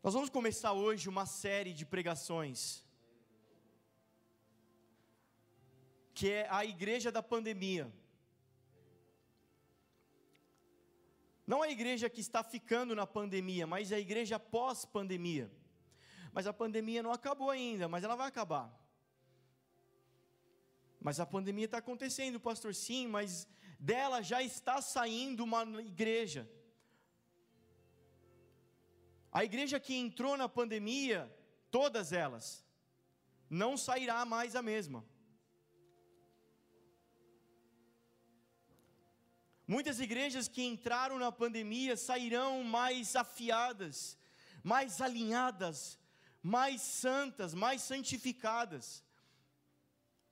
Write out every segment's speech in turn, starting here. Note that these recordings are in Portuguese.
Nós vamos começar hoje uma série de pregações, que é a igreja da pandemia. Não a igreja que está ficando na pandemia, mas a igreja pós-pandemia. Mas a pandemia não acabou ainda, mas ela vai acabar. Mas a pandemia está acontecendo, pastor, sim, mas dela já está saindo uma igreja. A igreja que entrou na pandemia, todas elas, não sairá mais a mesma. Muitas igrejas que entraram na pandemia sairão mais afiadas, mais alinhadas, mais santas, mais santificadas,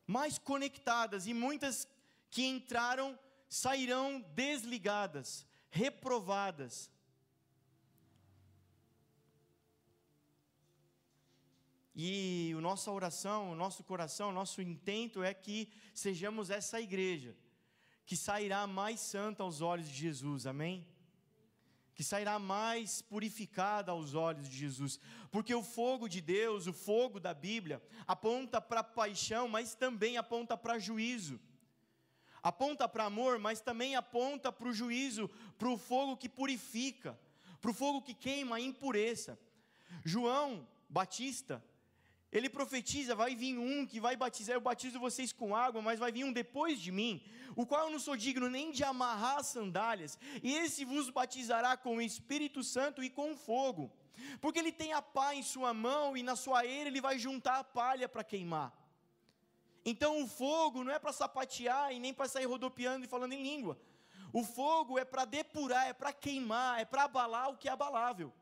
mais conectadas, e muitas que entraram sairão desligadas, reprovadas. E a nossa oração, o nosso coração, o nosso intento é que sejamos essa igreja que sairá mais santa aos olhos de Jesus, amém? Que sairá mais purificada aos olhos de Jesus, porque o fogo de Deus, o fogo da Bíblia, aponta para paixão, mas também aponta para juízo aponta para amor, mas também aponta para o juízo, para o fogo que purifica, para o fogo que queima a impureza. João Batista, ele profetiza: vai vir um que vai batizar, eu batizo vocês com água, mas vai vir um depois de mim, o qual eu não sou digno nem de amarrar as sandálias, e esse vos batizará com o Espírito Santo e com fogo, porque ele tem a pá em sua mão, e na sua eira ele vai juntar a palha para queimar. Então o fogo não é para sapatear e nem para sair rodopiando e falando em língua. O fogo é para depurar, é para queimar, é para abalar o que é abalável.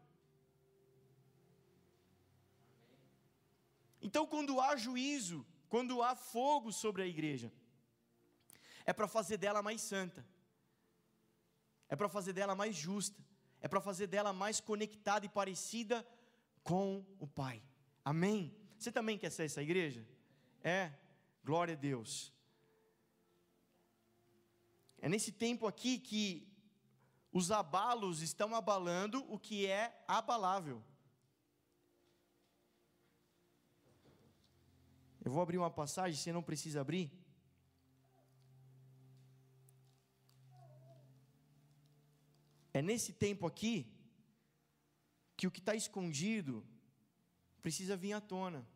Então, quando há juízo, quando há fogo sobre a igreja, é para fazer dela mais santa, é para fazer dela mais justa, é para fazer dela mais conectada e parecida com o Pai. Amém? Você também quer ser essa igreja? É. Glória a Deus. É nesse tempo aqui que os abalos estão abalando o que é abalável. Eu vou abrir uma passagem, você não precisa abrir. É nesse tempo aqui que o que está escondido precisa vir à tona.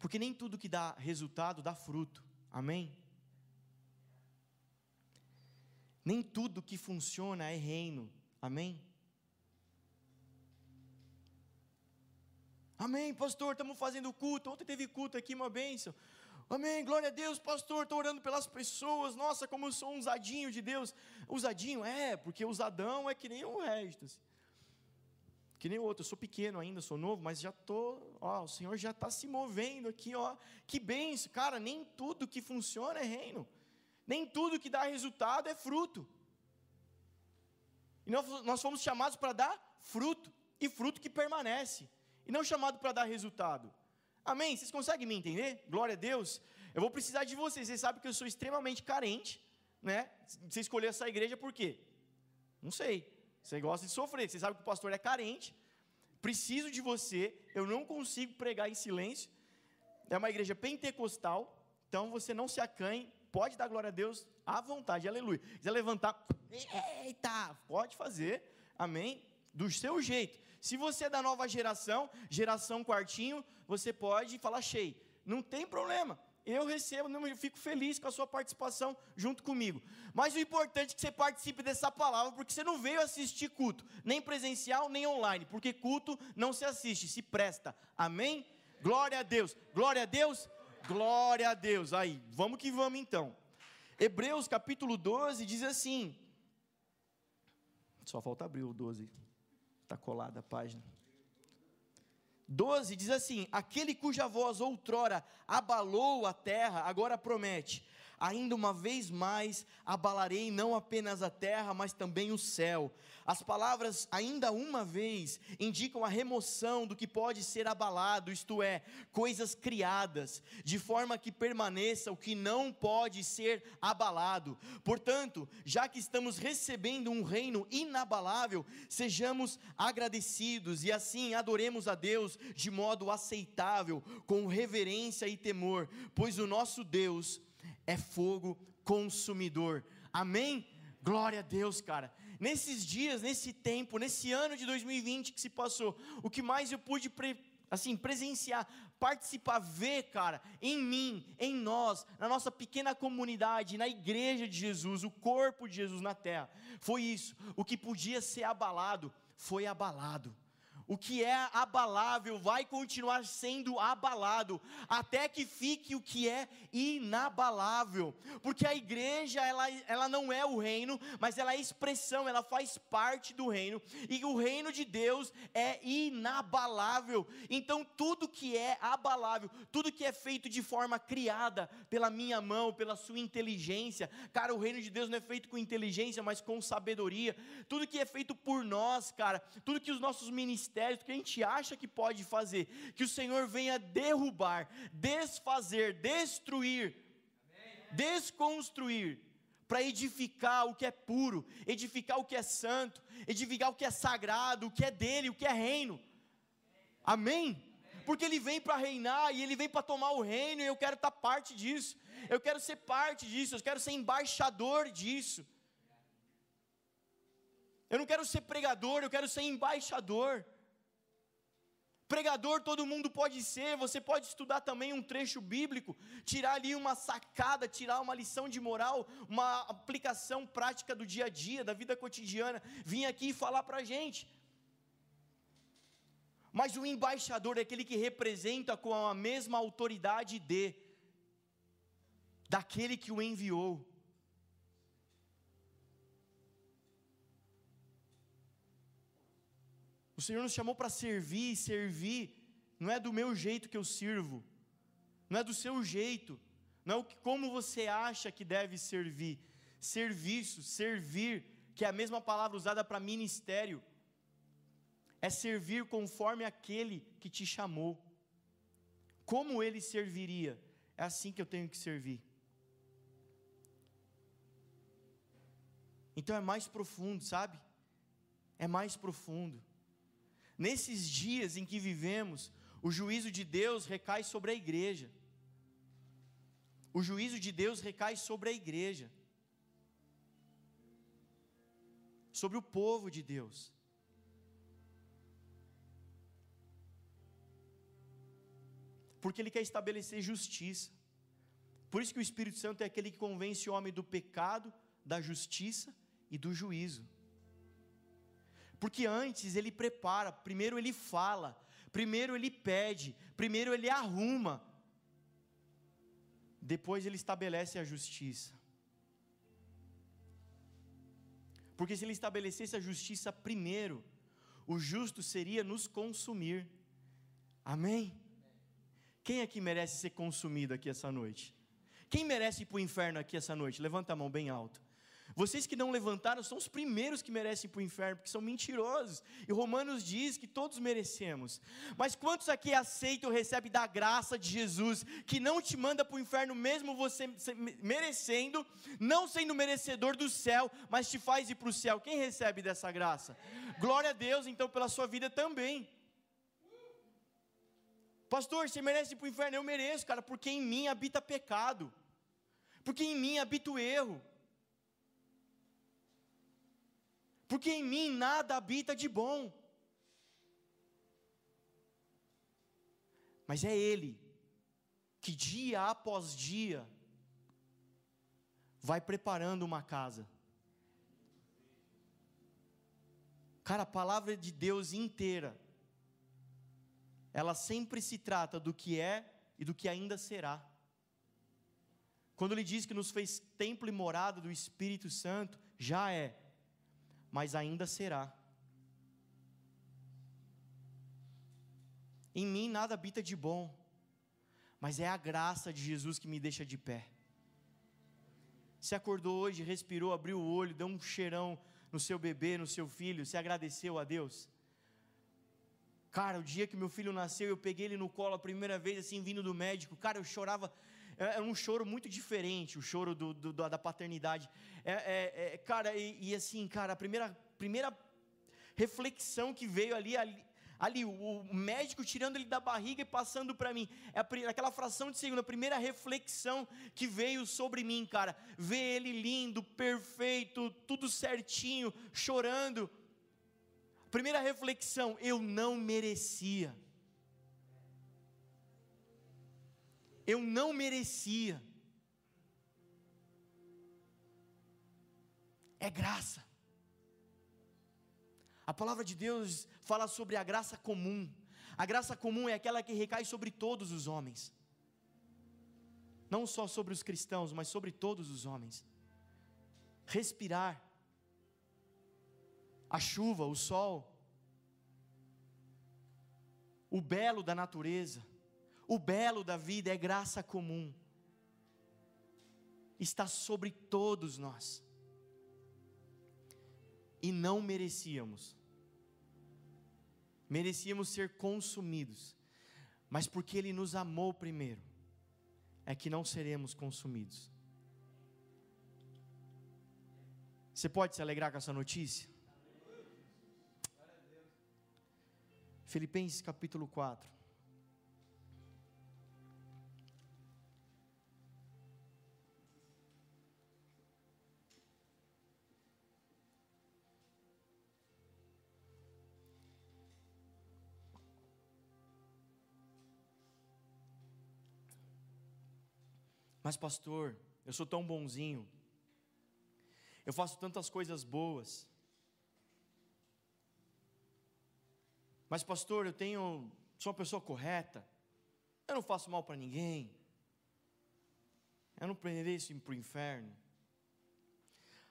Porque nem tudo que dá resultado dá fruto. Amém? Nem tudo que funciona é reino. Amém? Amém, pastor, estamos fazendo culto. Ontem teve culto aqui, uma bênção. Amém, glória a Deus, pastor, estou orando pelas pessoas. Nossa, como eu sou um usadinho de Deus. Usadinho? É, porque usadão é que nem o resto. Assim que nem o outro. Eu sou pequeno ainda, sou novo, mas já tô, ó, o Senhor já está se movendo aqui, ó. Que benção, cara. Nem tudo que funciona é reino. Nem tudo que dá resultado é fruto. E nós, nós fomos chamados para dar fruto e fruto que permanece, e não chamado para dar resultado. Amém? Vocês conseguem me entender? Glória a Deus. Eu vou precisar de vocês. Vocês sabem que eu sou extremamente carente, né? Você escolheu essa igreja por quê? Não sei. Você gosta de sofrer, você sabe que o pastor é carente, preciso de você, eu não consigo pregar em silêncio. É uma igreja pentecostal, então você não se acanhe, pode dar glória a Deus à vontade, aleluia. Quiser levantar, eita, pode fazer, amém? Do seu jeito. Se você é da nova geração, geração quartinho, você pode falar cheio, não tem problema eu recebo, eu fico feliz com a sua participação junto comigo. Mas o importante é que você participe dessa palavra, porque você não veio assistir culto, nem presencial, nem online, porque culto não se assiste, se presta. Amém? Glória a Deus. Glória a Deus. Glória a Deus. Aí, vamos que vamos então. Hebreus capítulo 12 diz assim. Só falta abrir o 12. Está colada a página. 12 diz assim: Aquele cuja voz outrora abalou a terra, agora promete: ainda uma vez mais abalarei não apenas a terra, mas também o céu. As palavras ainda uma vez indicam a remoção do que pode ser abalado, isto é, coisas criadas, de forma que permaneça o que não pode ser abalado. Portanto, já que estamos recebendo um reino inabalável, sejamos agradecidos e assim adoremos a Deus de modo aceitável, com reverência e temor, pois o nosso Deus é fogo consumidor. Amém? Glória a Deus, cara nesses dias, nesse tempo, nesse ano de 2020 que se passou, o que mais eu pude assim presenciar, participar, ver, cara, em mim, em nós, na nossa pequena comunidade, na igreja de Jesus, o corpo de Jesus na terra, foi isso. O que podia ser abalado foi abalado. O que é abalável vai continuar sendo abalado, até que fique o que é inabalável. Porque a igreja, ela, ela não é o reino, mas ela é expressão, ela faz parte do reino, e o reino de Deus é inabalável. Então, tudo que é abalável, tudo que é feito de forma criada pela minha mão, pela sua inteligência, cara, o reino de Deus não é feito com inteligência, mas com sabedoria. Tudo que é feito por nós, cara, tudo que os nossos ministérios, mistérios que a gente acha que pode fazer, que o Senhor venha derrubar, desfazer, destruir, desconstruir, para edificar o que é puro, edificar o que é santo, edificar o que é sagrado, o que é dele, o que é reino. Amém? Porque ele vem para reinar e ele vem para tomar o reino e eu quero estar tá parte disso. Eu quero ser parte disso, eu quero ser embaixador disso. Eu não quero ser pregador, eu quero ser embaixador. Pregador todo mundo pode ser, você pode estudar também um trecho bíblico, tirar ali uma sacada, tirar uma lição de moral, uma aplicação prática do dia a dia, da vida cotidiana, vir aqui e falar para a gente. Mas o embaixador é aquele que representa com a mesma autoridade de, daquele que o enviou. O Senhor nos chamou para servir, e servir não é do meu jeito que eu sirvo, não é do seu jeito, não é como você acha que deve servir. Serviço, servir, que é a mesma palavra usada para ministério, é servir conforme aquele que te chamou. Como ele serviria? É assim que eu tenho que servir. Então é mais profundo, sabe? É mais profundo. Nesses dias em que vivemos, o juízo de Deus recai sobre a igreja. O juízo de Deus recai sobre a igreja. Sobre o povo de Deus. Porque Ele quer estabelecer justiça. Por isso que o Espírito Santo é aquele que convence o homem do pecado, da justiça e do juízo. Porque antes ele prepara, primeiro ele fala, primeiro ele pede, primeiro ele arruma, depois ele estabelece a justiça. Porque se ele estabelecesse a justiça primeiro, o justo seria nos consumir. Amém? Quem aqui merece ser consumido aqui essa noite? Quem merece ir para o inferno aqui essa noite? Levanta a mão bem alto. Vocês que não levantaram são os primeiros que merecem para o inferno, porque são mentirosos. E Romanos diz que todos merecemos. Mas quantos aqui aceitam recebem da graça de Jesus, que não te manda para o inferno, mesmo você merecendo, não sendo merecedor do céu, mas te faz ir para o céu? Quem recebe dessa graça? Glória a Deus, então, pela sua vida também. Pastor, você merece ir para o inferno? Eu mereço, cara, porque em mim habita pecado, porque em mim habita o erro. Porque em mim nada habita de bom. Mas é Ele que dia após dia vai preparando uma casa. Cara, a palavra de Deus inteira, ela sempre se trata do que é e do que ainda será. Quando ele diz que nos fez templo e morada do Espírito Santo, já é mas ainda será. Em mim nada habita de bom, mas é a graça de Jesus que me deixa de pé. Você acordou hoje, respirou, abriu o olho, deu um cheirão no seu bebê, no seu filho, você agradeceu a Deus? Cara, o dia que meu filho nasceu, eu peguei ele no colo a primeira vez, assim, vindo do médico. Cara, eu chorava. É, era um choro muito diferente, o choro do, do da paternidade. É, é, é, cara, e, e, assim, cara, a primeira, primeira reflexão que veio ali, ali, ali, o médico tirando ele da barriga e passando para mim. É aquela fração de segundo, a primeira reflexão que veio sobre mim, cara. Ver ele lindo, perfeito, tudo certinho, chorando. Primeira reflexão, eu não merecia. Eu não merecia. É graça. A palavra de Deus fala sobre a graça comum. A graça comum é aquela que recai sobre todos os homens. Não só sobre os cristãos, mas sobre todos os homens. Respirar, a chuva, o sol, o belo da natureza, o belo da vida é graça comum, está sobre todos nós, e não merecíamos, merecíamos ser consumidos, mas porque Ele nos amou primeiro, é que não seremos consumidos. Você pode se alegrar com essa notícia? Filipenses capítulo 4. Mas, pastor, eu sou tão bonzinho, eu faço tantas coisas boas, Mas, pastor, eu tenho, sou uma pessoa correta, eu não faço mal para ninguém, eu não mereço ir para o inferno.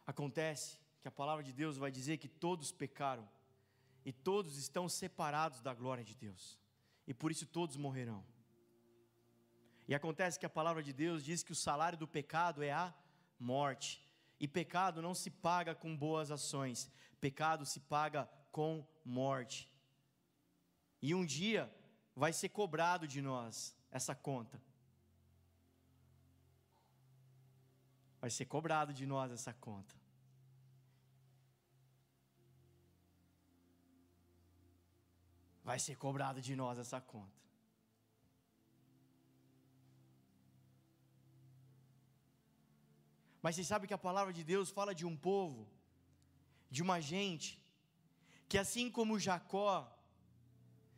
Acontece que a palavra de Deus vai dizer que todos pecaram e todos estão separados da glória de Deus, e por isso todos morrerão. E acontece que a palavra de Deus diz que o salário do pecado é a morte, e pecado não se paga com boas ações, pecado se paga com morte. E um dia vai ser cobrado de nós essa conta. Vai ser cobrado de nós essa conta. Vai ser cobrado de nós essa conta. Mas você sabe que a palavra de Deus fala de um povo, de uma gente, que assim como Jacó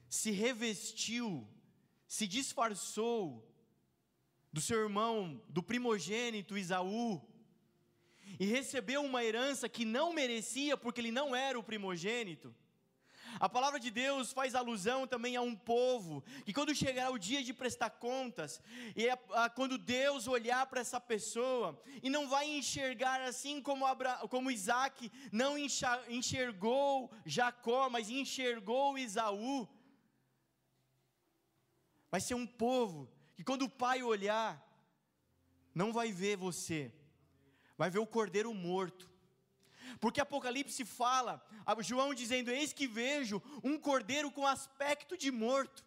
se revestiu, se disfarçou do seu irmão, do primogênito Isaú, e recebeu uma herança que não merecia, porque ele não era o primogênito. A palavra de Deus faz alusão também a um povo, que quando chegar o dia de prestar contas, e é, quando Deus olhar para essa pessoa, e não vai enxergar assim como, Abra, como Isaac não enxergou Jacó, mas enxergou Isaú, Vai ser um povo que quando o pai olhar, não vai ver você, vai ver o cordeiro morto. Porque Apocalipse fala, João dizendo: Eis que vejo um cordeiro com aspecto de morto,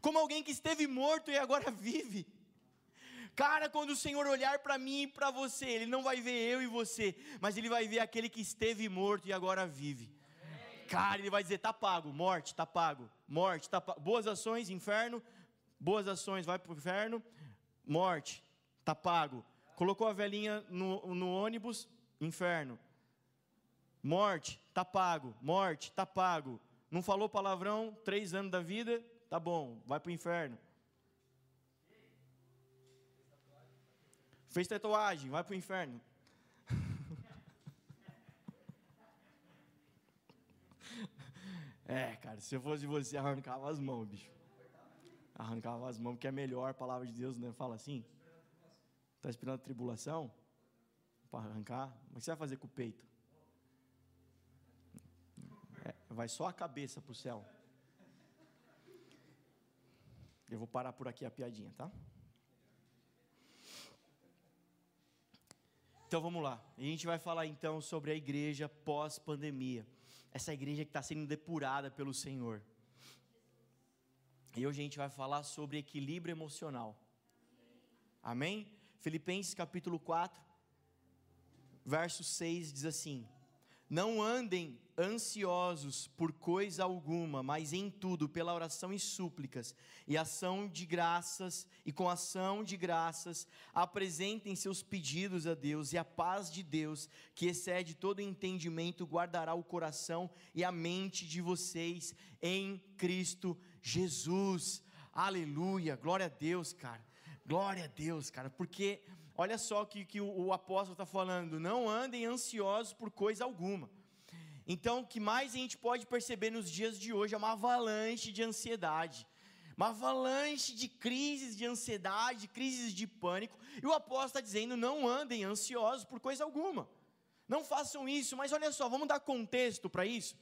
como alguém que esteve morto e agora vive. Cara, quando o Senhor olhar para mim e para você, Ele não vai ver eu e você, mas Ele vai ver aquele que esteve morto e agora vive. Cara, Ele vai dizer: tá pago, morte, tá pago, morte, tá pago. Boas ações, inferno, boas ações, vai para o inferno, morte, está pago. Colocou a velhinha no, no ônibus, inferno. Morte, está pago. Morte, está pago. Não falou palavrão, três anos da vida, tá bom, vai para o inferno. Fez tatuagem, vai para o inferno. é, cara, se eu fosse você, arrancava as mãos, bicho arrancava as mãos, porque é melhor a palavra de Deus, né? Fala assim. Está esperando a tribulação? Para arrancar? Mas o que você vai fazer com o peito? Vai só a cabeça para o céu. Eu vou parar por aqui a piadinha, tá? Então vamos lá. A gente vai falar então sobre a igreja pós-pandemia. Essa igreja que está sendo depurada pelo Senhor. E hoje a gente vai falar sobre equilíbrio emocional. Amém? Filipenses capítulo 4, verso 6 diz assim: Não andem ansiosos por coisa alguma, mas em tudo, pela oração e súplicas, e ação de graças, e com ação de graças, apresentem seus pedidos a Deus, e a paz de Deus, que excede todo entendimento, guardará o coração e a mente de vocês em Cristo Jesus. Aleluia, glória a Deus, cara. Glória a Deus, cara, porque olha só o que, que o, o apóstolo está falando: não andem ansiosos por coisa alguma. Então, o que mais a gente pode perceber nos dias de hoje é uma avalanche de ansiedade, uma avalanche de crises de ansiedade, crises de pânico, e o apóstolo está dizendo: não andem ansiosos por coisa alguma, não façam isso, mas olha só, vamos dar contexto para isso.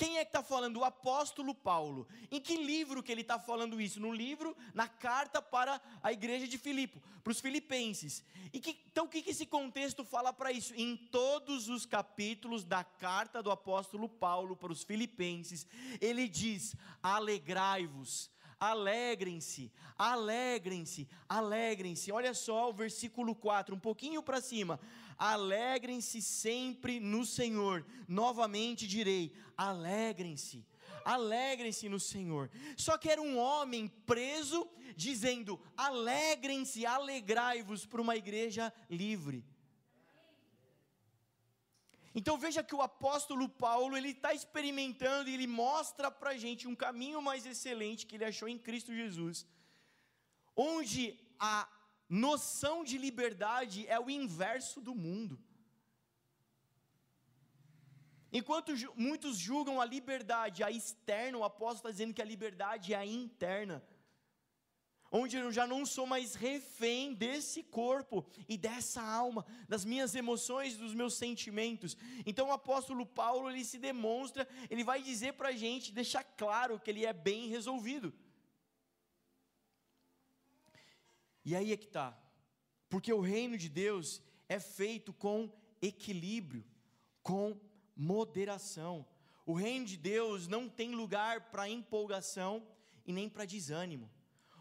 Quem é que está falando? O apóstolo Paulo. Em que livro que ele está falando isso? No livro, na carta para a igreja de Filipe, para os filipenses. Que, então o que, que esse contexto fala para isso? Em todos os capítulos da carta do apóstolo Paulo para os filipenses, ele diz: alegrai-vos alegrem-se, alegrem-se, alegrem-se. Olha só o versículo 4, um pouquinho para cima. Alegrem-se sempre no Senhor. Novamente direi: alegrem-se. Alegrem-se no Senhor. Só que era um homem preso, dizendo: alegrem-se, alegrai-vos para uma igreja livre. Então veja que o apóstolo Paulo ele está experimentando e ele mostra para a gente um caminho mais excelente que ele achou em Cristo Jesus, onde a noção de liberdade é o inverso do mundo. Enquanto muitos julgam a liberdade a externa, o apóstolo está dizendo que a liberdade é a interna onde eu já não sou mais refém desse corpo e dessa alma, das minhas emoções, dos meus sentimentos. Então o apóstolo Paulo ele se demonstra, ele vai dizer para a gente, deixar claro que ele é bem resolvido. E aí é que está, porque o reino de Deus é feito com equilíbrio, com moderação. O reino de Deus não tem lugar para empolgação e nem para desânimo.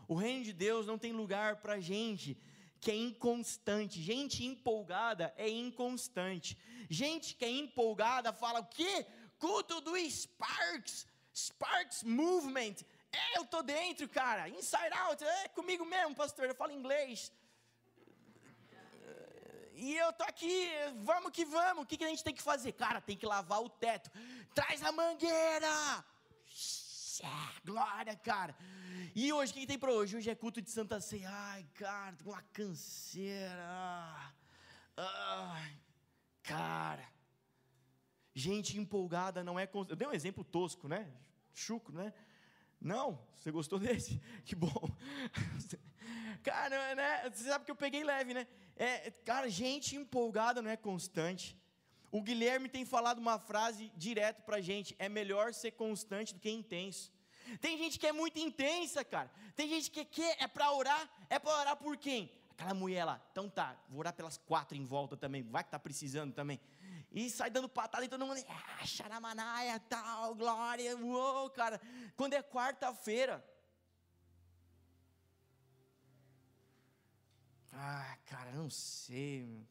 O reino de Deus não tem lugar para gente que é inconstante. Gente empolgada é inconstante. Gente que é empolgada fala o quê? Culto do Sparks, Sparks Movement. É, eu tô dentro, cara. Inside out, é comigo mesmo, pastor. Eu falo inglês. E eu tô aqui, vamos que vamos. O que, que a gente tem que fazer? Cara, tem que lavar o teto. Traz a mangueira. Glória, cara. E hoje, o que tem para hoje? Hoje é culto de Santa Ceia. Ai, cara, tô com uma canseira. Ai, cara. Gente empolgada não é. Eu dei um exemplo tosco, né? Chuco, né? Não, você gostou desse? Que bom. Cara, né? Você sabe que eu peguei leve, né? É, cara, gente empolgada não é constante. O Guilherme tem falado uma frase direto pra gente: é melhor ser constante do que intenso. Tem gente que é muito intensa, cara. Tem gente que é para orar, é para orar por quem? Aquela mulher lá. Então tá, vou orar pelas quatro em volta também, vai que tá precisando também. E sai dando patada e todo mundo, ah, xaramanaia, tal, glória, uou, cara. Quando é quarta-feira. Ah, cara, não sei.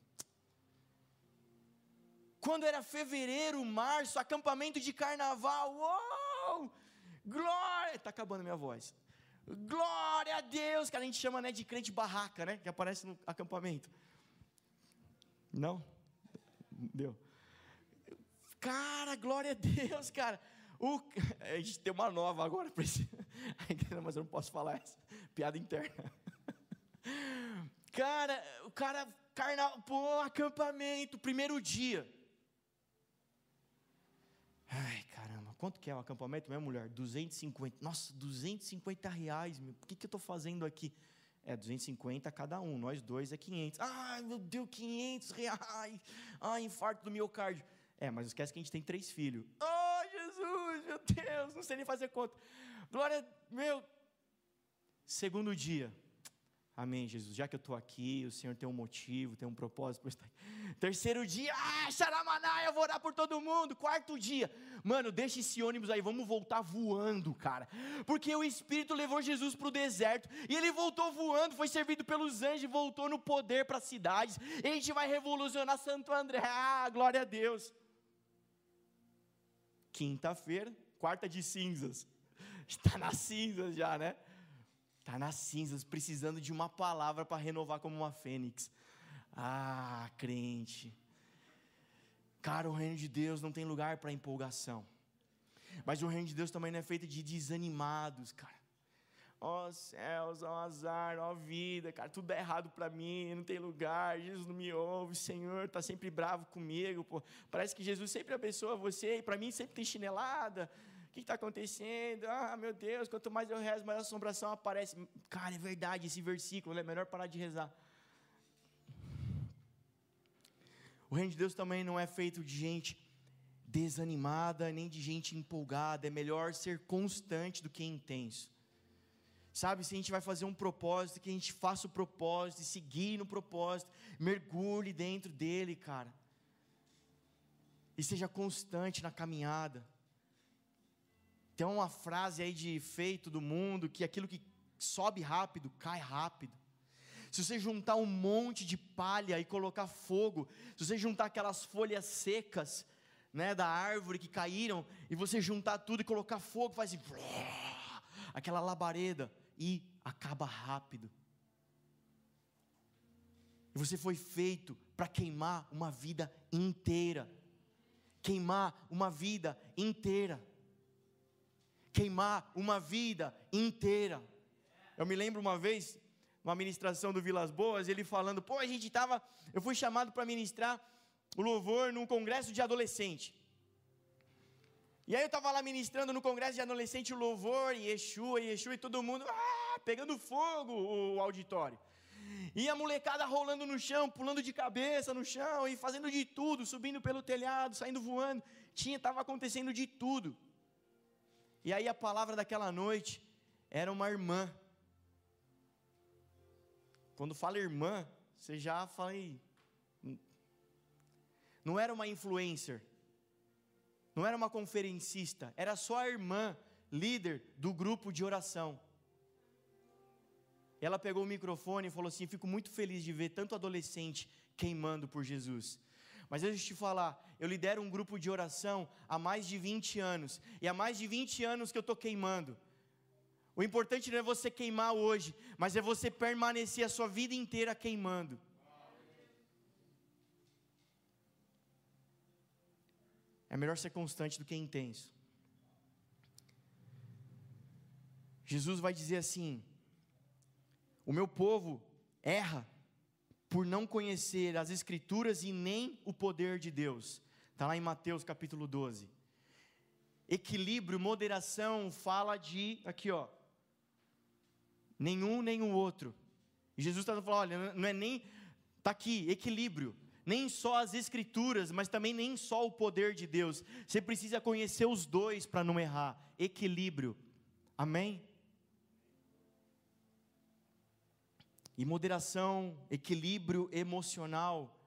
Quando era fevereiro, março, acampamento de carnaval, uou! Glória! Está acabando minha voz. Glória a Deus, que a gente chama né, de crente barraca, né? Que aparece no acampamento. Não? Deu. Cara, glória a Deus, cara. O, a gente tem uma nova agora, mas eu não posso falar essa. Piada interna. Cara, o cara, carnal, pô, acampamento, primeiro dia. Ai, caramba, quanto que é o acampamento, minha mulher? 250. Nossa, 250 reais, meu. Por que, que eu estou fazendo aqui? É 250 cada um, nós dois é 500. Ai, meu Deus, 500 reais. Ai, infarto do miocárdio. É, mas esquece que a gente tem três filhos. Oh, Jesus, meu Deus, não sei nem fazer conta. Glória, meu. Segundo dia. Amém, Jesus. Já que eu estou aqui, o Senhor tem um motivo, tem um propósito estar aqui. Terceiro dia, ah, Xaramaná, eu vou orar por todo mundo. Quarto dia, mano, deixa esse ônibus aí, vamos voltar voando, cara. Porque o Espírito levou Jesus para o deserto e ele voltou voando, foi servido pelos anjos e voltou no poder para as cidades. E a gente vai revolucionar Santo André, ah, glória a Deus. Quinta-feira, quarta de cinzas. Está nas cinzas já, né? Está nas cinzas, precisando de uma palavra para renovar como uma fênix. Ah, crente. Cara, o reino de Deus não tem lugar para empolgação. Mas o reino de Deus também não é feito de desanimados, cara. Ó oh, céus, ó oh, azar, ó oh, vida, cara, tudo é errado para mim, não tem lugar, Jesus não me ouve, Senhor está sempre bravo comigo, pô. Parece que Jesus sempre abençoa você e para mim sempre tem chinelada. O que está acontecendo? Ah, meu Deus, quanto mais eu rezo, mais assombração aparece. Cara, é verdade esse versículo, é melhor parar de rezar. O reino de Deus também não é feito de gente desanimada, nem de gente empolgada. É melhor ser constante do que intenso. Sabe, se a gente vai fazer um propósito, que a gente faça o propósito e seguir no propósito, mergulhe dentro dele, cara. E seja constante na caminhada. Tem uma frase aí de feito do mundo que aquilo que sobe rápido cai rápido. Se você juntar um monte de palha e colocar fogo, se você juntar aquelas folhas secas, né, da árvore que caíram, e você juntar tudo e colocar fogo, faz assim, aquela labareda e acaba rápido. Você foi feito para queimar uma vida inteira. Queimar uma vida inteira. Queimar uma vida inteira. Eu me lembro uma vez, uma ministração do Vilas Boas, ele falando, pô, a gente estava, eu fui chamado para ministrar o louvor num congresso de adolescente. E aí eu estava lá ministrando no congresso de adolescente louvor, e Yeshua, e Yeshua, e todo mundo, ah, pegando fogo o auditório. E a molecada rolando no chão, pulando de cabeça no chão, e fazendo de tudo, subindo pelo telhado, saindo voando. Tinha, estava acontecendo de tudo. E aí a palavra daquela noite era uma irmã quando fala irmã, você já fala aí. Não era uma influencer, não era uma conferencista, era só a irmã, líder do grupo de oração. Ela pegou o microfone e falou assim: Fico muito feliz de ver tanto adolescente queimando por Jesus. Mas deixa eu te falar, eu lidero um grupo de oração há mais de 20 anos, e há mais de 20 anos que eu estou queimando. O importante não é você queimar hoje, mas é você permanecer a sua vida inteira queimando. É melhor ser constante do que intenso. Jesus vai dizer assim: O meu povo erra por não conhecer as Escrituras e nem o poder de Deus. Está lá em Mateus capítulo 12. Equilíbrio, moderação, fala de, aqui ó, nenhum nem o outro. E Jesus está falando: olha, não é nem, está aqui, equilíbrio. Nem só as Escrituras, mas também nem só o poder de Deus. Você precisa conhecer os dois para não errar. Equilíbrio. Amém? E moderação, equilíbrio emocional.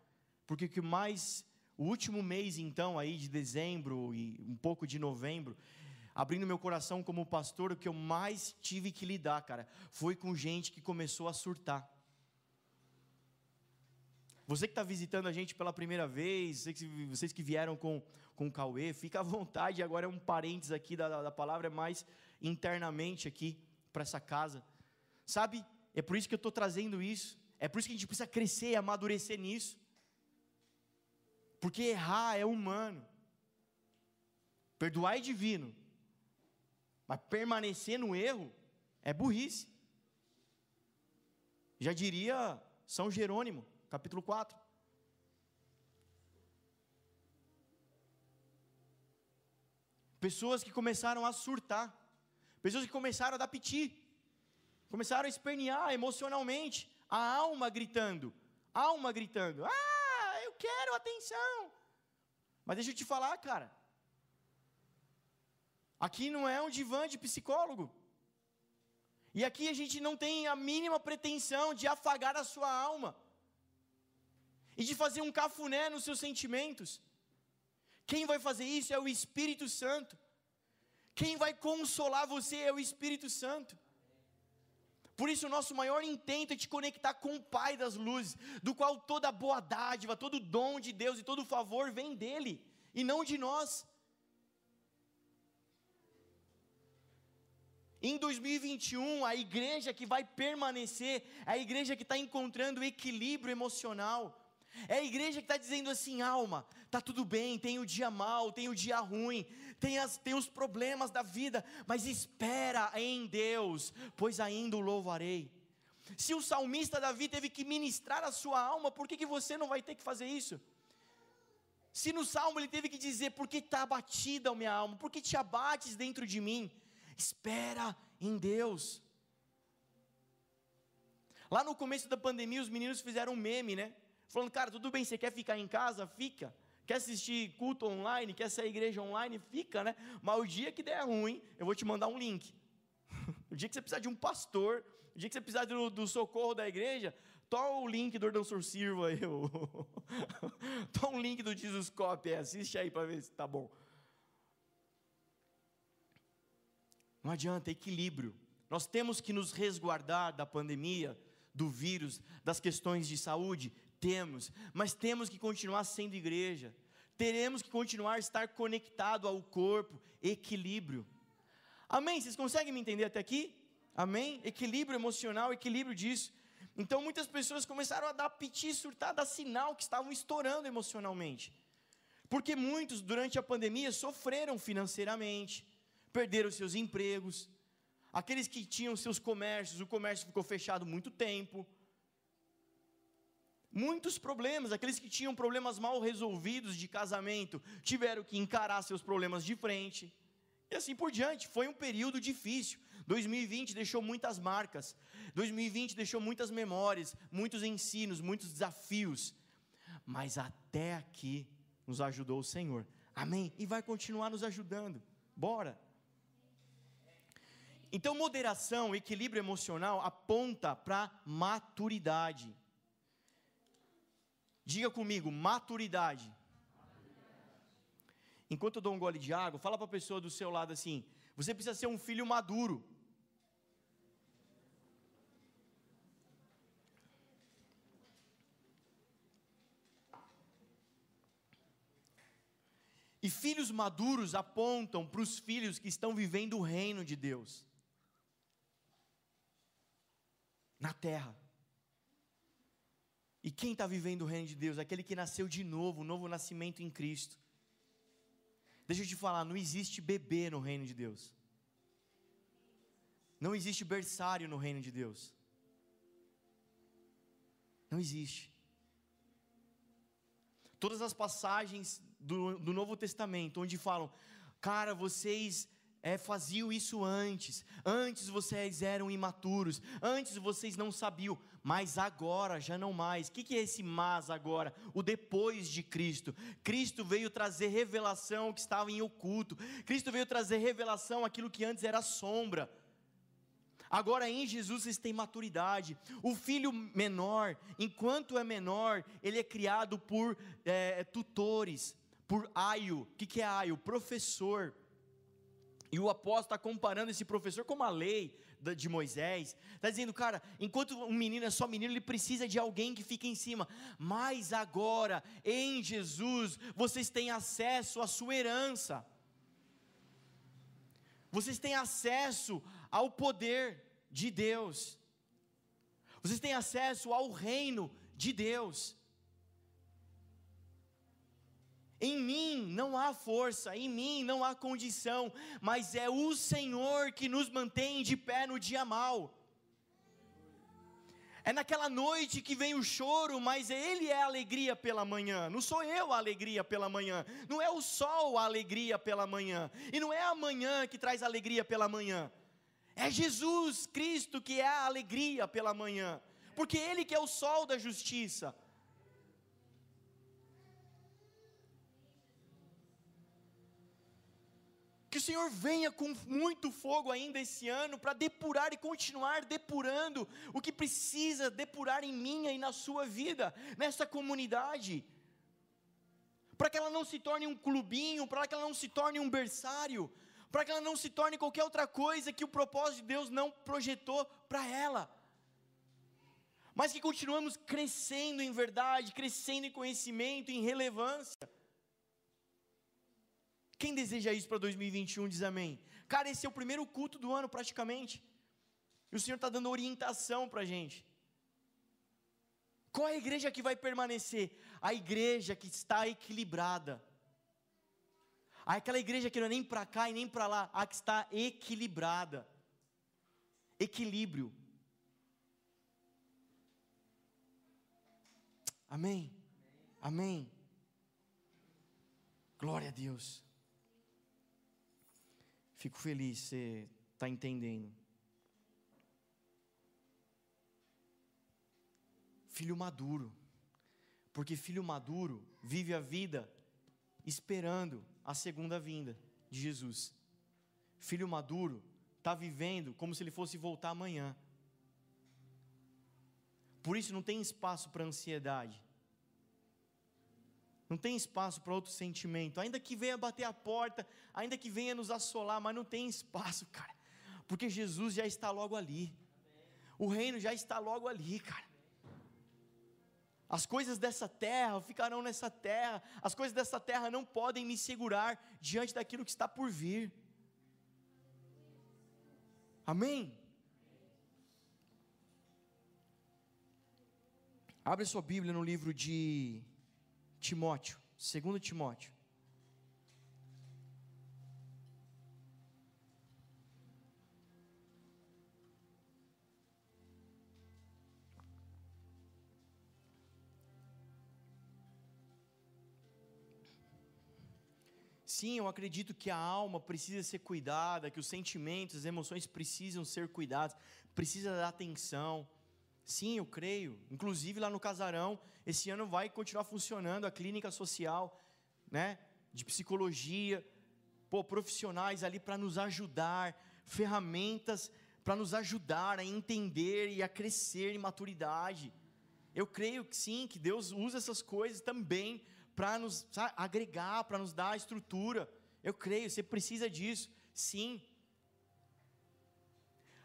Porque o que mais. O último mês, então, aí de dezembro e um pouco de novembro, abrindo meu coração como pastor, o que eu mais tive que lidar, cara, foi com gente que começou a surtar. Você que está visitando a gente pela primeira vez, vocês que vieram com, com o Cauê, fica à vontade, agora é um parênteses aqui da, da palavra, é mais internamente aqui para essa casa. Sabe, é por isso que eu estou trazendo isso, é por isso que a gente precisa crescer e amadurecer nisso. Porque errar é humano, perdoar é divino, mas permanecer no erro é burrice. Já diria São Jerônimo, capítulo 4. Pessoas que começaram a surtar, pessoas que começaram a dar piti, começaram a espernear emocionalmente, a alma gritando, alma gritando: Ah, eu quero atenção. Mas deixa eu te falar, cara, Aqui não é um divã de psicólogo. E aqui a gente não tem a mínima pretensão de afagar a sua alma. E de fazer um cafuné nos seus sentimentos. Quem vai fazer isso é o Espírito Santo. Quem vai consolar você é o Espírito Santo. Por isso, o nosso maior intento é te conectar com o Pai das luzes, do qual toda boa dádiva, todo dom de Deus e todo favor vem dele, e não de nós. Em 2021, a igreja que vai permanecer, é a igreja que está encontrando equilíbrio emocional, é a igreja que está dizendo assim, alma, tá tudo bem, tem o dia mal, tem o dia ruim, tem, as, tem os problemas da vida, mas espera em Deus, pois ainda o louvarei. Se o salmista Davi teve que ministrar a sua alma, por que, que você não vai ter que fazer isso? Se no salmo ele teve que dizer, por que está abatida a minha alma, por que te abates dentro de mim? Espera em Deus. Lá no começo da pandemia, os meninos fizeram um meme, né? Falando, cara, tudo bem, você quer ficar em casa? Fica. Quer assistir culto online? Quer ser igreja online? Fica, né? Mas o dia que der ruim, eu vou te mandar um link. o dia que você precisar de um pastor, o dia que você precisar do, do socorro da igreja, toma o link do Ordançor Sirva aí. toma um link do Jesus Cop, é, assiste aí para ver se tá bom. Não adianta, equilíbrio. Nós temos que nos resguardar da pandemia, do vírus, das questões de saúde, temos, mas temos que continuar sendo igreja. Teremos que continuar a estar conectado ao corpo, equilíbrio. Amém? Vocês conseguem me entender até aqui? Amém? Equilíbrio emocional, equilíbrio disso. Então muitas pessoas começaram a dar piti, surtar, dar sinal que estavam estourando emocionalmente. Porque muitos, durante a pandemia, sofreram financeiramente, perderam seus empregos. Aqueles que tinham seus comércios, o comércio ficou fechado muito tempo Muitos problemas, aqueles que tinham problemas mal resolvidos de casamento, tiveram que encarar seus problemas de frente. E assim por diante, foi um período difícil. 2020 deixou muitas marcas. 2020 deixou muitas memórias, muitos ensinos, muitos desafios. Mas até aqui nos ajudou o Senhor. Amém? E vai continuar nos ajudando. Bora. Então, moderação, equilíbrio emocional aponta para maturidade. Diga comigo, maturidade. Enquanto eu dou um gole de água, fala para a pessoa do seu lado assim: você precisa ser um filho maduro. E filhos maduros apontam para os filhos que estão vivendo o reino de Deus na terra. E quem está vivendo o reino de Deus? Aquele que nasceu de novo, um novo nascimento em Cristo. Deixa eu te falar, não existe bebê no reino de Deus. Não existe berçário no reino de Deus. Não existe. Todas as passagens do, do Novo Testamento, onde falam, cara, vocês é, faziam isso antes, antes vocês eram imaturos, antes vocês não sabiam, mas agora já não mais. O que, que é esse mas agora? O depois de Cristo. Cristo veio trazer revelação que estava em oculto, Cristo veio trazer revelação aquilo que antes era sombra. Agora em Jesus vocês têm maturidade. O filho menor, enquanto é menor, ele é criado por é, tutores, por aio. O que, que é aio? Professor. E o apóstolo está comparando esse professor com a lei de Moisés. Está dizendo, cara, enquanto um menino é só menino, ele precisa de alguém que fique em cima. Mas agora, em Jesus, vocês têm acesso à sua herança. Vocês têm acesso ao poder de Deus. Vocês têm acesso ao reino de Deus. Em mim não há força, em mim não há condição, mas é o Senhor que nos mantém de pé no dia mal. É naquela noite que vem o choro, mas Ele é a alegria pela manhã. Não sou eu a alegria pela manhã. Não é o sol a alegria pela manhã. E não é a manhã que traz alegria pela manhã. É Jesus Cristo que é a alegria pela manhã. Porque Ele que é o sol da justiça. Que o Senhor venha com muito fogo ainda esse ano para depurar e continuar depurando o que precisa depurar em minha e na sua vida, nessa comunidade. Para que ela não se torne um clubinho, para que ela não se torne um berçário, para que ela não se torne qualquer outra coisa que o propósito de Deus não projetou para ela. Mas que continuamos crescendo em verdade, crescendo em conhecimento, em relevância. Quem deseja isso para 2021 diz amém. Cara, esse é o primeiro culto do ano praticamente. E o Senhor está dando orientação para a gente. Qual é a igreja que vai permanecer? A igreja que está equilibrada. Aquela igreja que não é nem para cá e nem para lá, a que está equilibrada. Equilíbrio. Amém. Amém. Glória a Deus. Fico feliz, você está entendendo. Filho maduro, porque filho maduro vive a vida esperando a segunda vinda de Jesus. Filho maduro está vivendo como se ele fosse voltar amanhã. Por isso não tem espaço para ansiedade. Não tem espaço para outro sentimento. Ainda que venha bater a porta, ainda que venha nos assolar, mas não tem espaço, cara. Porque Jesus já está logo ali. O reino já está logo ali, cara. As coisas dessa terra ficarão nessa terra. As coisas dessa terra não podem me segurar diante daquilo que está por vir. Amém? Abre sua Bíblia no livro de Timóteo, 2 Timóteo. Sim, eu acredito que a alma precisa ser cuidada, que os sentimentos, as emoções precisam ser cuidados, precisa dar atenção. Sim, eu creio. Inclusive lá no casarão, esse ano vai continuar funcionando a clínica social, né, de psicologia, pô, profissionais ali para nos ajudar, ferramentas para nos ajudar a entender e a crescer em maturidade. Eu creio que sim, que Deus usa essas coisas também para nos sabe, agregar, para nos dar estrutura. Eu creio, você precisa disso, sim.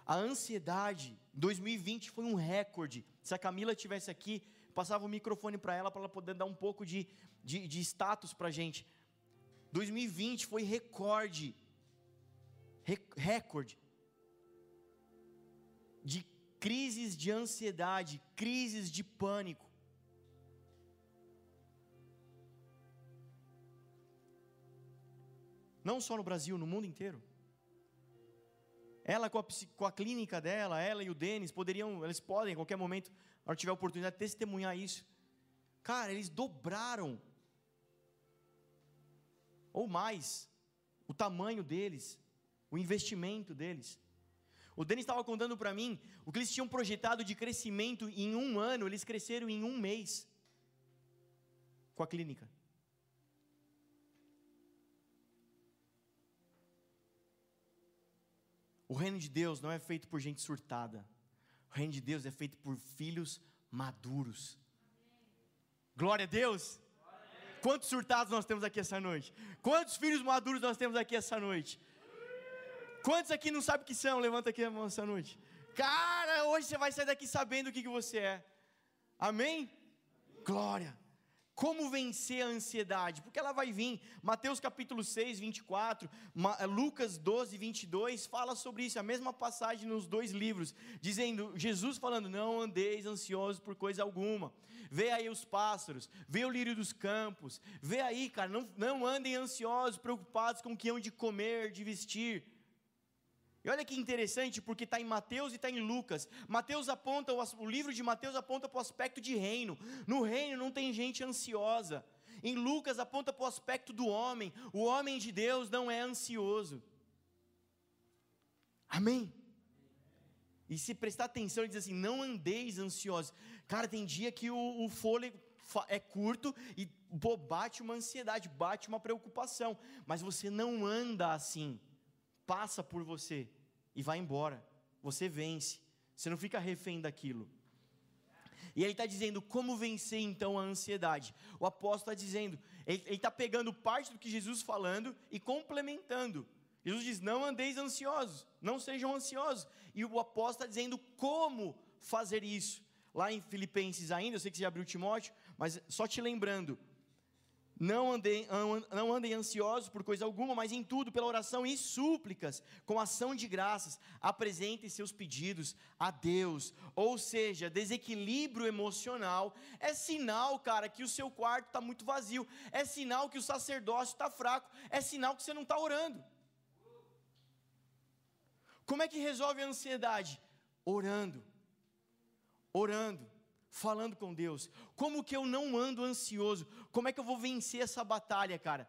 A ansiedade, 2020 foi um recorde. Se a Camila tivesse aqui, passava o microfone para ela, para ela poder dar um pouco de, de, de status para a gente. 2020 foi recorde. Re, recorde. De crises de ansiedade, crises de pânico. Não só no Brasil, no mundo inteiro. Ela com a, com a clínica dela, ela e o Denis, poderiam, eles podem, em qualquer momento, na hora tiver a oportunidade, testemunhar isso. Cara, eles dobraram, ou mais, o tamanho deles, o investimento deles. O Denis estava contando para mim o que eles tinham projetado de crescimento em um ano, eles cresceram em um mês com a clínica. O reino de Deus não é feito por gente surtada. O reino de Deus é feito por filhos maduros. Glória a Deus. Quantos surtados nós temos aqui essa noite? Quantos filhos maduros nós temos aqui essa noite? Quantos aqui não sabem o que são? Levanta aqui a mão essa noite. Cara, hoje você vai sair daqui sabendo o que, que você é. Amém? Glória. Como vencer a ansiedade? Porque ela vai vir. Mateus capítulo 6, 24, eh, Lucas 12, 22 fala sobre isso, a mesma passagem nos dois livros, dizendo, Jesus falando: "Não andeis ansiosos por coisa alguma. Vê aí os pássaros, vê o lírio dos campos. Vê aí, cara, não, não andem ansiosos, preocupados com o que hão de comer, de vestir." E olha que interessante, porque está em Mateus e está em Lucas. Mateus aponta, o livro de Mateus aponta para o aspecto de reino. No reino não tem gente ansiosa. Em Lucas aponta para o aspecto do homem. O homem de Deus não é ansioso. Amém? E se prestar atenção, ele diz assim: não andeis ansiosos. Cara, tem dia que o, o fôlego é curto e pô, bate uma ansiedade, bate uma preocupação, mas você não anda assim, passa por você e vai embora, você vence, você não fica refém daquilo. E ele está dizendo como vencer então a ansiedade. O apóstolo está dizendo, ele está pegando parte do que Jesus falando e complementando. Jesus diz: Não andeis ansiosos, não sejam ansiosos. E o apóstolo está dizendo como fazer isso. Lá em Filipenses ainda, eu sei que você abriu Timóteo, mas só te lembrando, não andem, não andem ansiosos por coisa alguma, mas em tudo, pela oração e súplicas, com ação de graças, apresentem seus pedidos a Deus. Ou seja, desequilíbrio emocional é sinal, cara, que o seu quarto está muito vazio, é sinal que o sacerdócio está fraco, é sinal que você não está orando. Como é que resolve a ansiedade? Orando, orando falando com Deus. Como que eu não ando ansioso? Como é que eu vou vencer essa batalha, cara?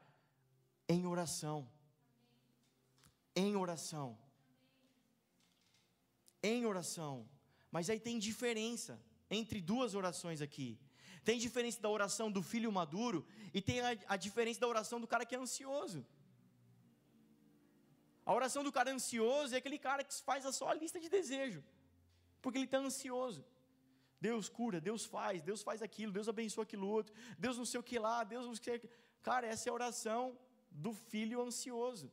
Em oração. Em oração. Em oração. Mas aí tem diferença entre duas orações aqui. Tem diferença da oração do filho maduro e tem a, a diferença da oração do cara que é ansioso. A oração do cara ansioso é aquele cara que faz a só a lista de desejo, porque ele está ansioso. Deus cura, Deus faz, Deus faz aquilo, Deus abençoa aquilo outro, Deus não sei o que lá, Deus não sei o que. Cara, essa é a oração do filho ansioso.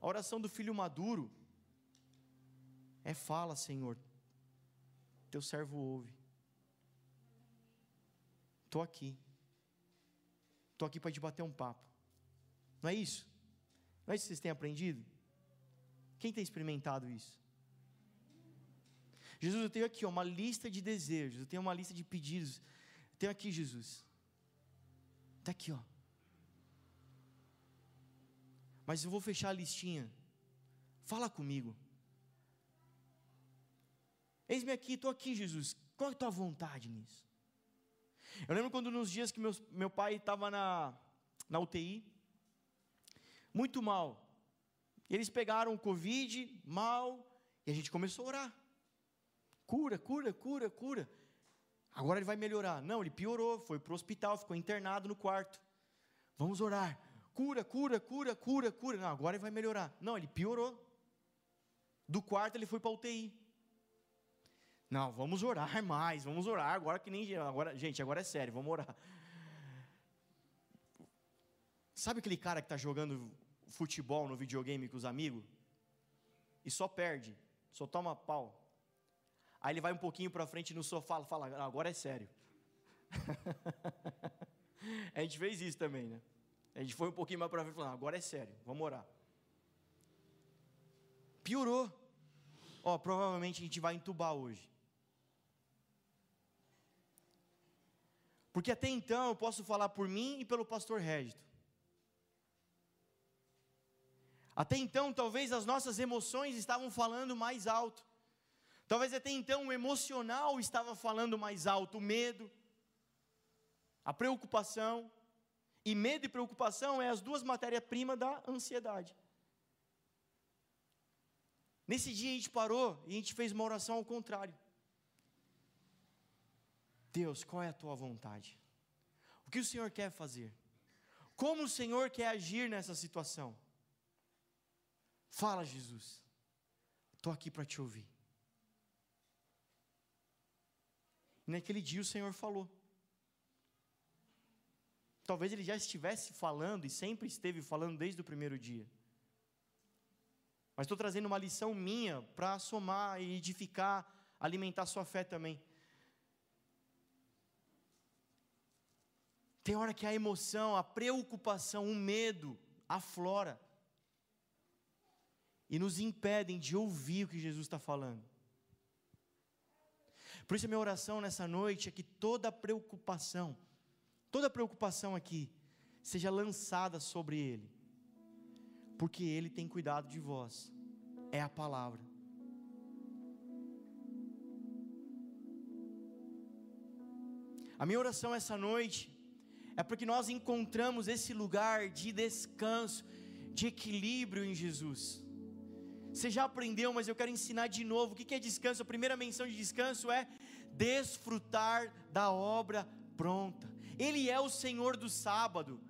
A oração do filho maduro é fala, Senhor, teu servo ouve. Estou aqui. Estou aqui para te bater um papo. Não é isso? Não é isso que vocês têm aprendido? Quem tem experimentado isso? Jesus, eu tenho aqui ó, uma lista de desejos, eu tenho uma lista de pedidos. Eu tenho aqui, Jesus. Está aqui, ó. Mas eu vou fechar a listinha. Fala comigo. Eis-me aqui, estou aqui, Jesus. Qual é a tua vontade nisso? Eu lembro quando nos dias que meu, meu pai estava na, na UTI, muito mal. Eles pegaram o Covid, mal, e a gente começou a orar. Cura, cura, cura, cura. Agora ele vai melhorar. Não, ele piorou, foi para o hospital, ficou internado no quarto. Vamos orar. Cura, cura, cura, cura, cura. Não, agora ele vai melhorar. Não, ele piorou. Do quarto ele foi para UTI. Não, vamos orar mais, vamos orar agora que nem agora, gente, agora é sério, vamos orar. Sabe aquele cara que está jogando futebol no videogame com os amigos e só perde, só toma pau? Aí ele vai um pouquinho para frente no sofá e fala: agora é sério. a gente fez isso também, né? A gente foi um pouquinho mais para frente e falou: agora é sério, vamos orar. Piorou. Ó, provavelmente a gente vai entubar hoje. Porque até então eu posso falar por mim e pelo pastor Régito. Até então, talvez as nossas emoções estavam falando mais alto. Talvez até então o emocional estava falando mais alto, o medo, a preocupação. E medo e preocupação é as duas matérias-primas da ansiedade. Nesse dia a gente parou e a gente fez uma oração ao contrário. Deus, qual é a tua vontade? O que o Senhor quer fazer? Como o Senhor quer agir nessa situação? Fala, Jesus. Estou aqui para te ouvir. E naquele dia o Senhor falou. Talvez ele já estivesse falando e sempre esteve falando desde o primeiro dia. Mas estou trazendo uma lição minha para somar e edificar, alimentar sua fé também. Tem hora que a emoção, a preocupação, o medo aflora e nos impedem de ouvir o que Jesus está falando. Por isso, a minha oração nessa noite é que toda preocupação, toda preocupação aqui, seja lançada sobre Ele, porque Ele tem cuidado de vós, é a palavra. A minha oração essa noite é porque nós encontramos esse lugar de descanso, de equilíbrio em Jesus. Você já aprendeu, mas eu quero ensinar de novo. O que é descanso? A primeira menção de descanso é desfrutar da obra pronta. Ele é o Senhor do sábado.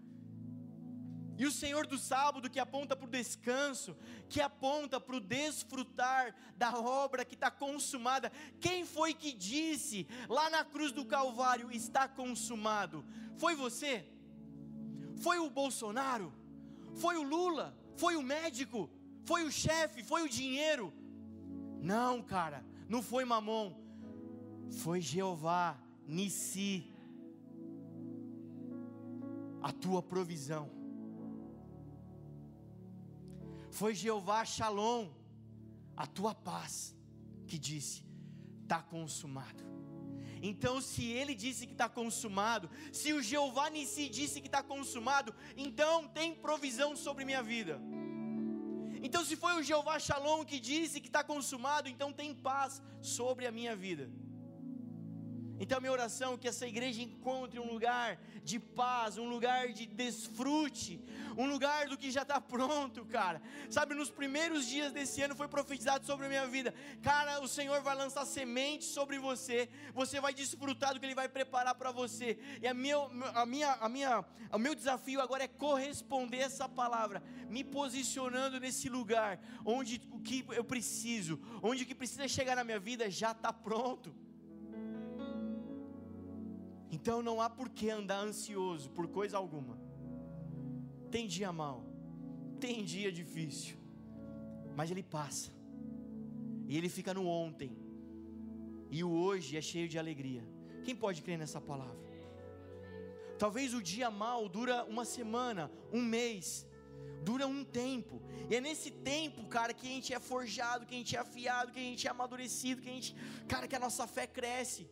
E o Senhor do sábado que aponta para o descanso, que aponta para o desfrutar da obra que está consumada. Quem foi que disse lá na cruz do Calvário: está consumado? Foi você? Foi o Bolsonaro? Foi o Lula? Foi o médico? Foi o chefe? Foi o dinheiro? Não, cara, não foi Mamon. Foi Jeová, Nissi, a tua provisão foi Jeová Shalom, a tua paz, que disse: está consumado. Então, se ele disse que está consumado, se o Jeová Nissi disse que está consumado, então tem provisão sobre minha vida. Então, se foi o Jeová Shalom que disse que está consumado, então tem paz sobre a minha vida. Então, minha oração é que essa igreja encontre um lugar de paz, um lugar de desfrute, um lugar do que já está pronto, cara. Sabe, nos primeiros dias desse ano foi profetizado sobre a minha vida, cara. O Senhor vai lançar sementes sobre você, você vai desfrutar do que Ele vai preparar para você. E a a minha, a minha, o meu desafio agora é corresponder essa palavra, me posicionando nesse lugar onde o que eu preciso, onde o que precisa chegar na minha vida já está pronto. Então não há por que andar ansioso por coisa alguma. Tem dia mal, tem dia difícil, mas ele passa, e ele fica no ontem, e o hoje é cheio de alegria. Quem pode crer nessa palavra? Talvez o dia mal dura uma semana, um mês, dura um tempo. E é nesse tempo, cara, que a gente é forjado, que a gente é afiado, que a gente é amadurecido, que a gente, cara, que a nossa fé cresce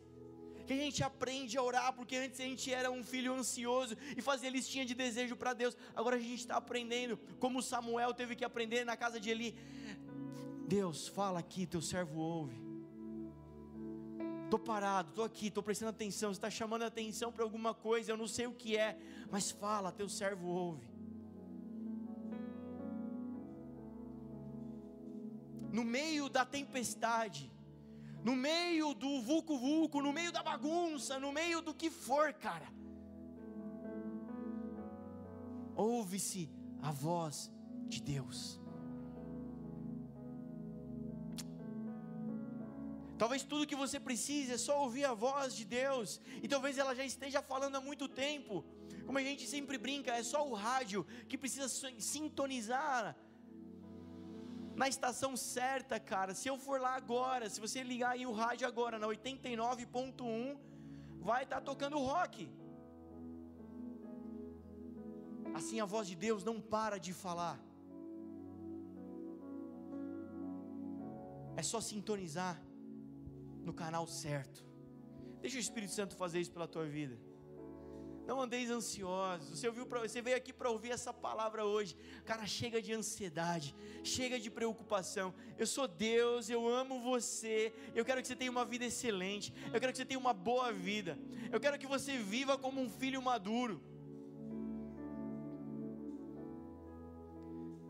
que a gente aprende a orar, porque antes a gente era um filho ansioso e fazia listinha de desejo para Deus, agora a gente está aprendendo, como Samuel teve que aprender na casa de Eli. Deus, fala aqui, teu servo ouve. Estou parado, estou aqui, estou prestando atenção. Você está chamando atenção para alguma coisa, eu não sei o que é, mas fala, teu servo ouve. No meio da tempestade, no meio do vulco-vulco, no meio da bagunça, no meio do que for, cara. Ouve-se a voz de Deus. Talvez tudo que você precise é só ouvir a voz de Deus, e talvez ela já esteja falando há muito tempo. Como a gente sempre brinca, é só o rádio que precisa sintonizar na estação certa, cara. Se eu for lá agora, se você ligar aí o rádio agora na 89.1, vai estar tá tocando rock. Assim a voz de Deus não para de falar. É só sintonizar no canal certo. Deixa o Espírito Santo fazer isso pela tua vida. Não andeis ansiosos. Você, ouviu pra, você veio aqui para ouvir essa palavra hoje. Cara, chega de ansiedade, chega de preocupação. Eu sou Deus, eu amo você. Eu quero que você tenha uma vida excelente. Eu quero que você tenha uma boa vida. Eu quero que você viva como um filho maduro.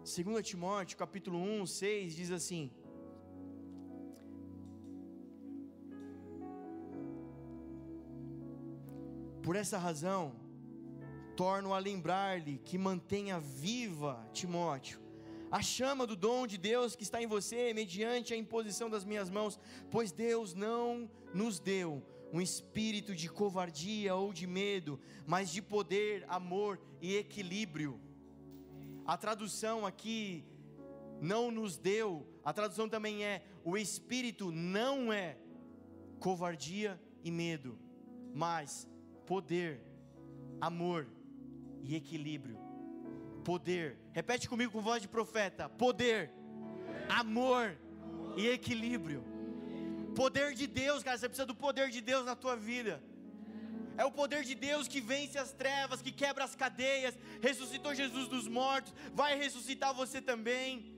2 Timóteo capítulo 1, 6 diz assim: Por essa razão, torno a lembrar-lhe que mantenha viva, Timóteo, a chama do dom de Deus que está em você, mediante a imposição das minhas mãos, pois Deus não nos deu um espírito de covardia ou de medo, mas de poder, amor e equilíbrio. A tradução aqui não nos deu, a tradução também é: o espírito não é covardia e medo, mas poder, amor e equilíbrio. Poder, repete comigo com voz de profeta: poder, amor e equilíbrio. Poder de Deus, cara, você precisa do poder de Deus na tua vida. É o poder de Deus que vence as trevas, que quebra as cadeias, ressuscitou Jesus dos mortos, vai ressuscitar você também.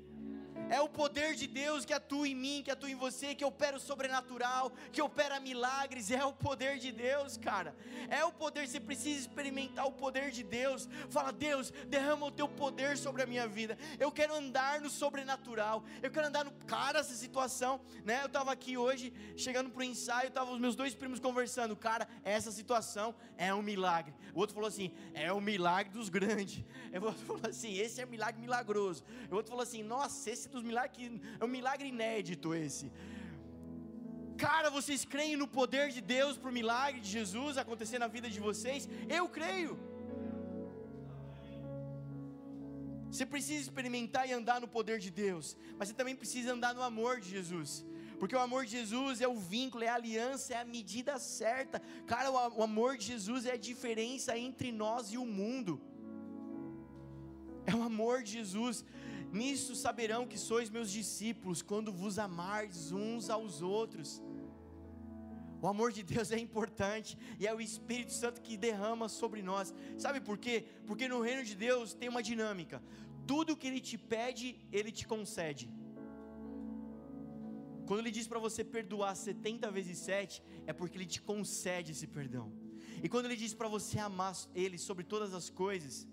É o poder de Deus que atua em mim, que atua em você, que opera o sobrenatural, que opera milagres. É o poder de Deus, cara. É o poder, você precisa experimentar o poder de Deus. Fala, Deus, derrama o teu poder sobre a minha vida. Eu quero andar no sobrenatural. Eu quero andar no. Cara, essa situação, né? Eu estava aqui hoje, chegando para o ensaio, estavam os meus dois primos conversando. Cara, essa situação é um milagre. O outro falou assim: é o milagre dos grandes. O outro falou assim: esse é milagre milagroso. O outro falou assim: nossa, esse dos milagres, é um milagre inédito esse. Cara, vocês creem no poder de Deus para o milagre de Jesus acontecer na vida de vocês? Eu creio. Você precisa experimentar e andar no poder de Deus, mas você também precisa andar no amor de Jesus. Porque o amor de Jesus é o vínculo, é a aliança, é a medida certa. Cara, o amor de Jesus é a diferença entre nós e o mundo. É o amor de Jesus. Nisso saberão que sois meus discípulos, quando vos amardes uns aos outros. O amor de Deus é importante e é o Espírito Santo que derrama sobre nós. Sabe por quê? Porque no reino de Deus tem uma dinâmica. Tudo que Ele te pede, Ele te concede. Quando Ele diz para você perdoar 70 vezes 7, é porque Ele te concede esse perdão. E quando Ele diz para você amar Ele sobre todas as coisas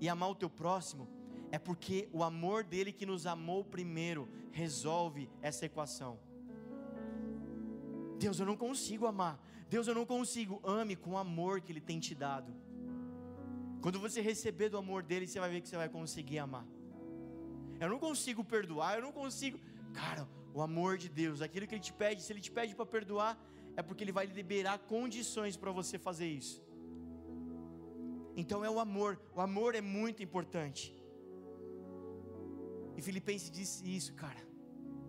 e amar o teu próximo, é porque o amor dele que nos amou primeiro resolve essa equação. Deus, eu não consigo amar. Deus, eu não consigo. Ame com o amor que Ele tem te dado. Quando você receber do amor dele, você vai ver que você vai conseguir amar. Eu não consigo perdoar, eu não consigo. Cara, o amor de Deus, aquilo que Ele te pede, se Ele te pede para perdoar, é porque Ele vai liberar condições para você fazer isso. Então é o amor, o amor é muito importante. E Filipenses disse isso, cara.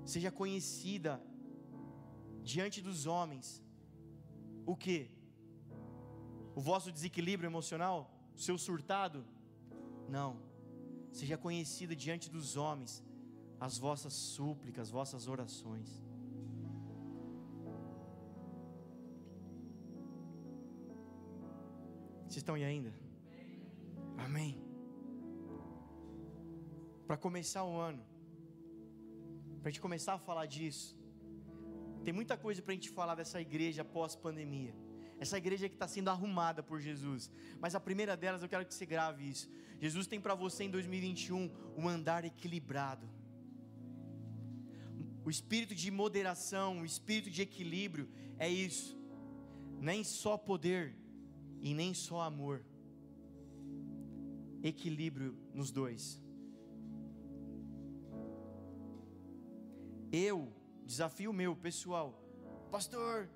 Seja conhecida diante dos homens. O que? O vosso desequilíbrio emocional? O seu surtado? Não. Seja conhecida diante dos homens as vossas súplicas, as vossas orações. Vocês estão aí ainda? Amém para começar o ano, para a gente começar a falar disso. Tem muita coisa para a gente falar dessa igreja pós-pandemia. Essa igreja que está sendo arrumada por Jesus. Mas a primeira delas, eu quero que você grave isso. Jesus tem para você em 2021 um andar equilibrado. O espírito de moderação, o espírito de equilíbrio é isso. Nem só poder e nem só amor. Equilíbrio nos dois. Eu, desafio meu, pessoal, pastor,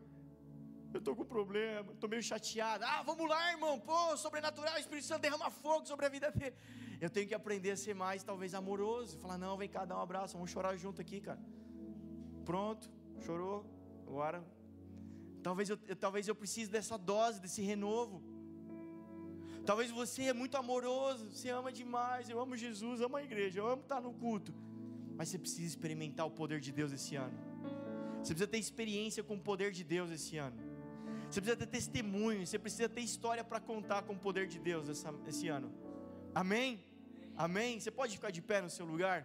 eu estou com problema, estou meio chateado. Ah, vamos lá, irmão, pô, sobrenatural, o Espírito Santo derrama fogo sobre a vida dele. Eu tenho que aprender a ser mais, talvez, amoroso. Falar, não, vem cá, dá um abraço, vamos chorar junto aqui, cara. Pronto, chorou, agora. Talvez eu, talvez eu precise dessa dose, desse renovo. Talvez você é muito amoroso, você ama demais, eu amo Jesus, amo a igreja, eu amo estar no culto mas você precisa experimentar o poder de Deus esse ano. Você precisa ter experiência com o poder de Deus esse ano. Você precisa ter testemunho, você precisa ter história para contar com o poder de Deus essa, esse ano. Amém? Amém? Você pode ficar de pé no seu lugar?